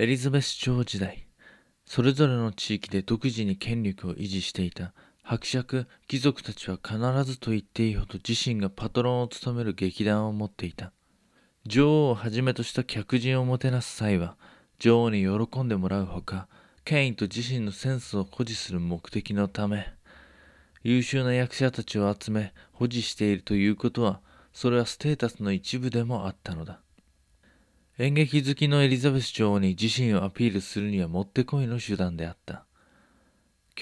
エリザベス朝時代、それぞれの地域で独自に権力を維持していた伯爵、貴族たちは必ずと言っていいほど自身がパトロンを務める劇団を持っていた。女王をはじめとした客人をもてなす際は、女王に喜んでもらうほか、権威と自身のセンスを誇示する目的のため、優秀な役者たちを集め保持しているということは、それはステータスの一部でもあったのだ。演劇好きのエリザベス女王に自身をアピールするにはもってこいの手段であった。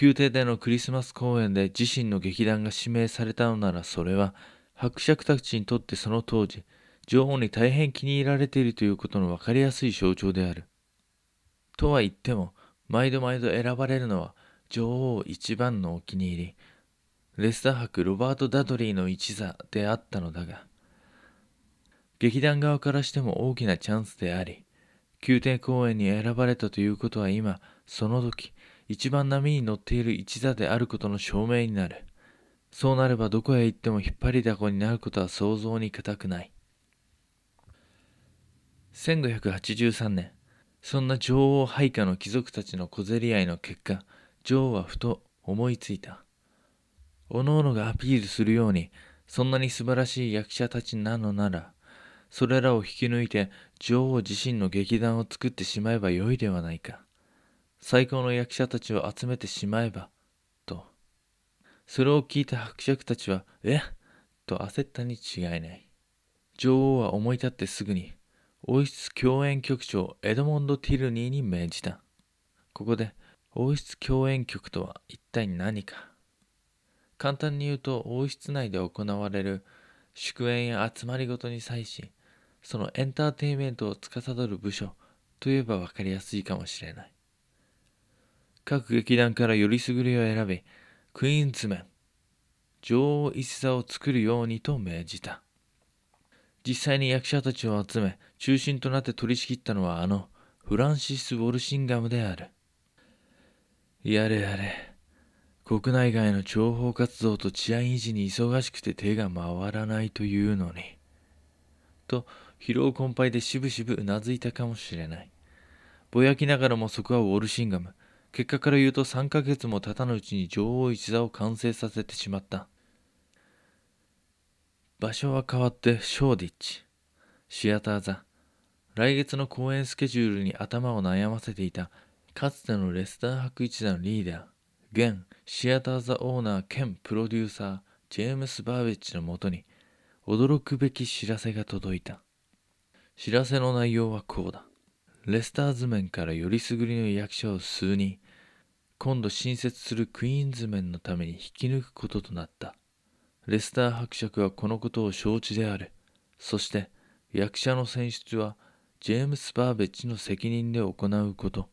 宮廷でのクリスマス公演で自身の劇団が指名されたのならそれは伯爵たちにとってその当時女王に大変気に入られているということの分かりやすい象徴である。とは言っても毎度毎度選ばれるのは女王一番のお気に入りレスター博ロバート・ダドリーの一座であったのだが劇団側からしても大きなチャンスであり宮廷公演に選ばれたということは今その時一番波に乗っている一座であることの証明になる。そうなればどこへ行っても引っ張りだこになることは想像に難くない。1583年、そんな女王配下の貴族たちの小競り合いの結果、女王はふと思いついた。おのおのがアピールするように、そんなに素晴らしい役者たちなのなら、それらを引き抜いて女王自身の劇団を作ってしまえばよいではないか。最高の役者たちを集めてしまえば、と。それを聞いた伯爵たちは、え？っと焦ったに違いない。女王は思い立ってすぐに、王室共演局長エドモンド・ティルニーに命じた。ここで、王室共演局とは一体何か。簡単に言うと、王室内で行われる祝宴や集まりごとに際し、そのエンターテインメントを司る部署といえば分かりやすいかもしれない。各劇団からよりすぐりを選び、クイーンズメン、女王一座を作るようにと命じた。実際に役者たちを集め、中心となって取り仕切ったのはあのフランシス・ウォルシンガムである。やれやれ、国内外の諜報活動と治安維持に忙しくて手が回らないというのに。と、疲労困憊でしぶしぶうなずいたかもしれない。ぼやきながらもそこはウォルシンガム、結果から言うと3ヶ月も経たぬうちに女王一座を完成させてしまった。場所は変わってショーディッチ、シアター座。来月の公演スケジュールに頭を悩ませていたかつてのレスター博一座のリーダー、現シアター座オーナー兼プロデューサー、ジェームス・バーベッジのもとに驚くべき知らせが届いた。知らせの内容はこうだ。レスターズ面からよりすぐりの役者を数人、今度新設するクイーンズメンのために引き抜くこととなった。レスター伯爵はこのことを承知である。そして役者の選出はジェームス・バーベッジの責任で行うこと。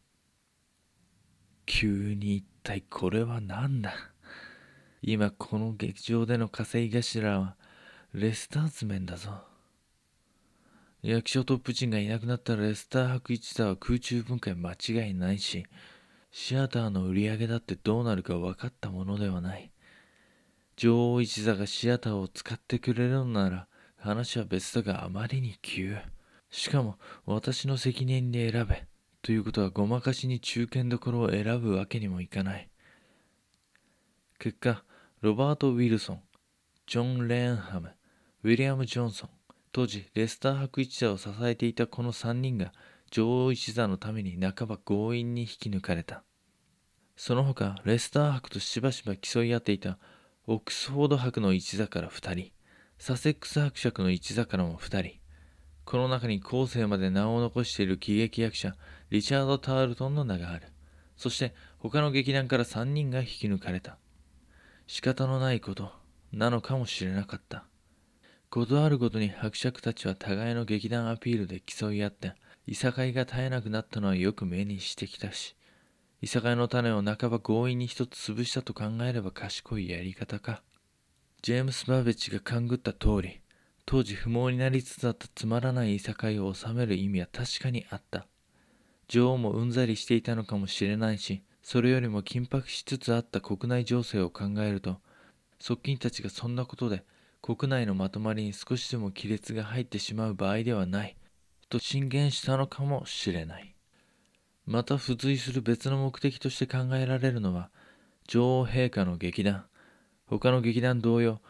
急に一体これは何だ？今この劇場での稼ぎ頭はレスターズメンだぞ。役所トップ陣がいなくなったレスター博一座は空中分解間違いないし、シアターの売り上げだってどうなるか分かったものではない。女王一座がシアターを使ってくれるのなら話は別だがあまりに急。しかも私の責任で選べ。ということはごまかしに中堅どころを選ぶわけにもいかない。結果、ロバート・ウィルソン、ジョン・レーンハム、ウィリアム・ジョンソン、当時レスター博一座を支えていたこの3人が女王一座のために半ば強引に引き抜かれた。その他、レスター博としばしば競い合っていたオックスフォード博の一座から2人、サセックス伯爵の一座からも2人、この中に後世まで名を残している喜劇役者、リチャード・タールトンの名がある。そして他の劇団から3人が引き抜かれた。仕方のないことなのかもしれなかった。ことあるごとに伯爵たちは互いの劇団アピールで競い合って、いさかいが絶えなくなったのはよく目にしてきたし、いさかいの種を半ば強引に一つ潰したと考えれば賢いやり方か。ジェームス・バーベッジが勘ぐった通り、当時不毛になりつつあったつまらないいさかいを収める意味は確かにあった。女王もうんざりしていたのかもしれないし、それよりも緊迫しつつあった国内情勢を考えると、側近たちがそんなことで国内のまとまりに少しでも亀裂が入ってしまう場合ではない。と進言したのかもしれない。また付随する別の目的として考えられるのは女王陛下の劇団他の劇団同様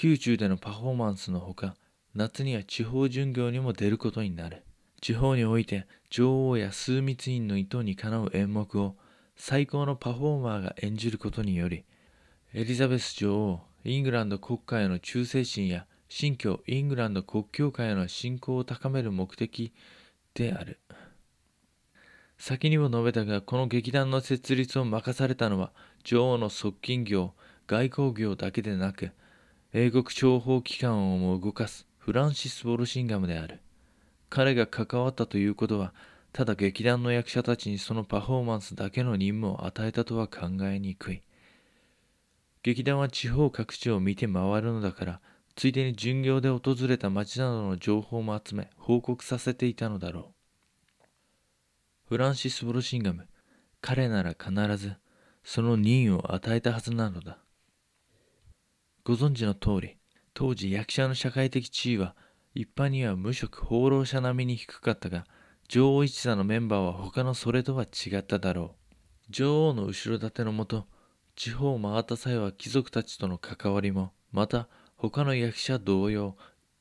宮中でのパフォーマンスのほか夏には地方巡業にも出ることになる地方において女王や枢密院の意図にかなう演目を最高のパフォーマーが演じることによりエリザベス女王イングランド国家への忠誠心や新教イングランド国教会への信仰を高める目的である。先にも述べたがこの劇団の設立を任されたのは女王の側近業外交業だけでなく英国諜報機関をも動かすフランシス・ウォルシンガムである。彼が関わったということはただ劇団の役者たちにそのパフォーマンスだけの任務を与えたとは考えにくい。劇団は地方各地を見て回るのだからついでに巡業で訪れた町などの情報も集め報告させていたのだろう。フランシス・ボロシンガム彼なら必ずその任意を与えたはずなのだ。ご存知の通り当時役者の社会的地位は一般には無職放浪者並みに低かったが女王一座のメンバーは他のそれとは違っただろう。女王の後ろ盾のもと地方を回った際は貴族たちとの関わりもまた他の役者同様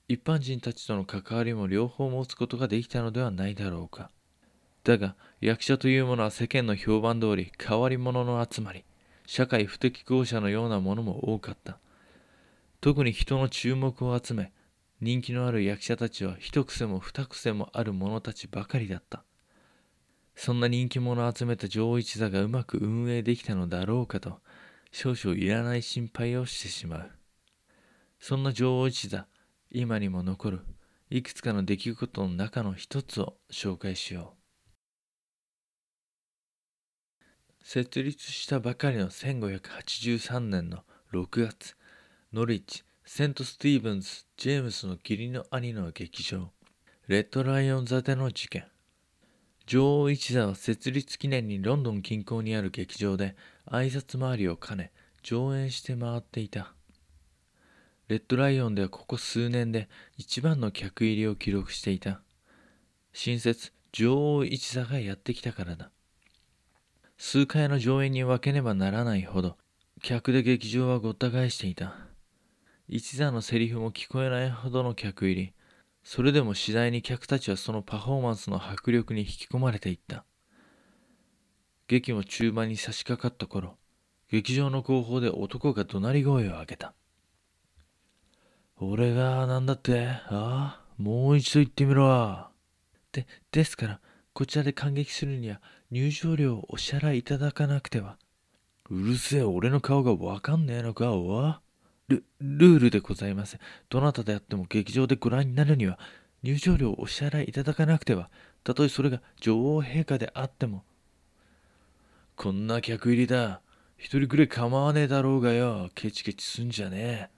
一般人たちとの関わりも両方持つことができたのではないだろうか。だが役者というものは世間の評判通り変わり者の集まり社会不適合者のようなものも多かった。特に人の注目を集め人気のある役者たちは一癖も二癖もある者たちばかりだった。そんな人気者を集めた女王一座がうまく運営できたのだろうかと。少々いらない心配をしてしまう。そんな女王一座今にも残る。いくつかの出来事の中の一つを紹介しよう。設立したばかりの1583年の6月、ノリッチ、セント・スティーブンズ、ジェームスの義理の兄の劇場、レッドライオン座での事件。女王一座は設立記念にロンドン近郊にある劇場で挨拶回りを兼ね上演して回っていた。レッドライオンではここ数年で一番の客入りを記録していた。新設女王一座がやってきたからだ。数回の上演に分けねばならないほど、客で劇場はごった返していた。一座のセリフも聞こえないほどの客入り。それでも次第に客たちはそのパフォーマンスの迫力に引き込まれていった。劇も中盤に差し掛かった頃、劇場の後方で男が怒鳴り声を上げた。俺がなんだって？ああもう一度言ってみろ。で、ですから、こちらで感激するには入場料をお支払いいただかなくては。うるせえ、俺の顔がわかんねえのか、おル、ールでございます。どなたであっても劇場でご覧になるには、入場料をお支払いいただかなくては、たとえそれが女王陛下であっても。こんな客入りだ。一人くれ構わねえだろうがよ。ケチケチすんじゃねえ。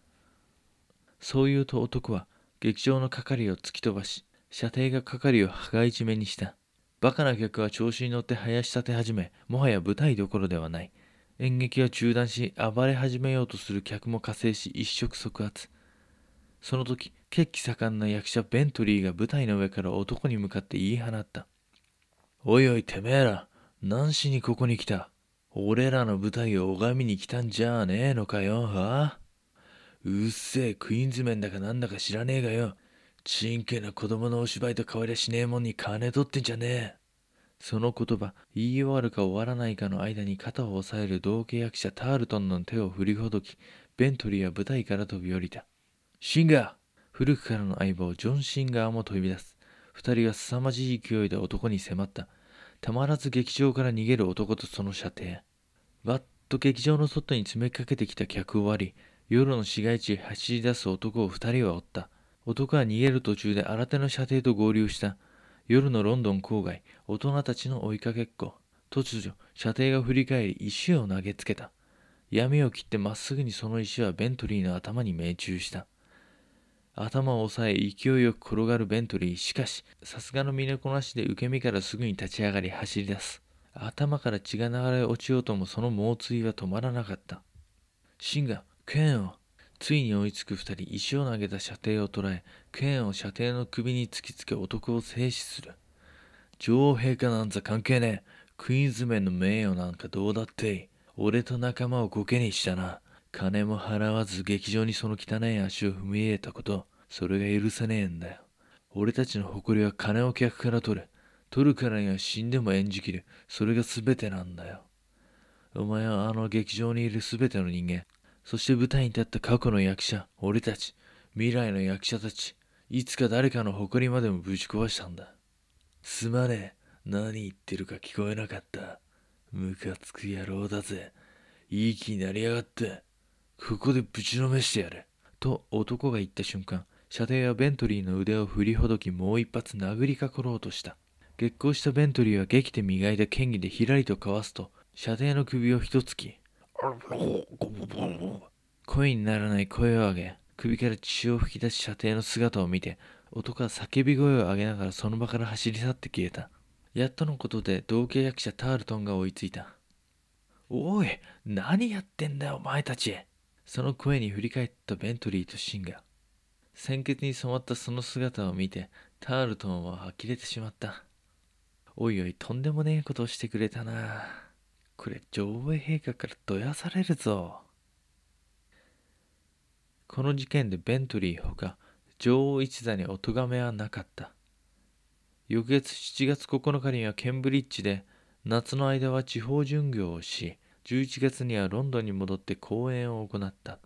そう言うと男は劇場の係を突き飛ばし、射程が係を羽交い締めにした。バカな客は調子に乗って生やし立て始め、もはや舞台どころではない。演劇は中断し、暴れ始めようとする客も加勢し、一触即発。その時、血気盛んな役者ベントリーが舞台の上から男に向かって言い放った。おいおい、てめえら、何しにここに来た？俺らの舞台を拝みに来たんじゃねえのかよ、は？あうっせえ、クイーンズメンだかなんだか知らねえがよ。ちんけな子供のお芝居と変わりゃしねえもんに金取ってんじゃねえ。その言葉、言い終わるか終わらないかの間に肩を押さえる同契約者タールトンの手を振りほどき、ベントリーは舞台から飛び降りた。シンガー古くからの相棒、ジョン・シンガーも飛び出す。二人は凄まじい勢いで男に迫った。たまらず劇場から逃げる男とその射程。わっと劇場の外に詰めかけてきた客を割り、夜の市街地へ走り出す男を二人は追った。男は逃げる途中で新手の射程と合流した。夜のロンドン郊外、大人たちの追いかけっこ。突如、射程が振り返り石を投げつけた。闇を切ってまっすぐにその石はベントリーの頭に命中した。頭を押さえ勢いよく転がるベントリー。しかし、さすがの身のこなしで受け身からすぐに立ち上がり走り出す。頭から血が流れ落ちようともその猛追は止まらなかった。シンガ、剣をついに追いつく二人、石を投げた射程を捉え、剣を射程の首に突きつけ男を制止する。女王陛下なんざ関係ねえ。クイーンズメンの名誉なんかどうだっていい。俺と仲間をコケにしたな。金も払わず劇場にその汚い足を踏み入れたこと、それが許せねえんだよ。俺たちの誇りは金を客から取る。取るからには死んでも演じきる。それが全てなんだよ。お前はあの劇場にいる全ての人間、そして舞台に立った過去の役者、俺たち、未来の役者たち、いつか誰かの誇りまでもぶち壊したんだ。すまねえ。何言ってるか聞こえなかった。ムカつく野郎だぜ。いい気になりやがって。ここでぶちのめしてやる。と男が言った瞬間、射程はベントリーの腕を振りほどきもう一発殴りかかろうとした。激高したベントリーは激で磨いた剣技でひらりとかわすと、射程の首を一突き。声にならない声を上げ、首から血を吹き出す射程の姿を見て、男は叫び声を上げながらその場から走り去って消えた。やっとのことで同系役者タールトンが追いついた。おい、何やってんだよ、お前たち。その声に振り返ったベントリーとシンが。鮮血に染まったその姿を見て、タールトンは呆れてしまった。おいおい、とんでもねえことをしてくれたな。これ、上映陛下からどやされるぞ。この事件でベントリーほか、女王一座にお咎めはなかった。翌月7月9日にはケンブリッジで、夏の間は地方巡業をし、11月にはロンドンに戻って講演を行った。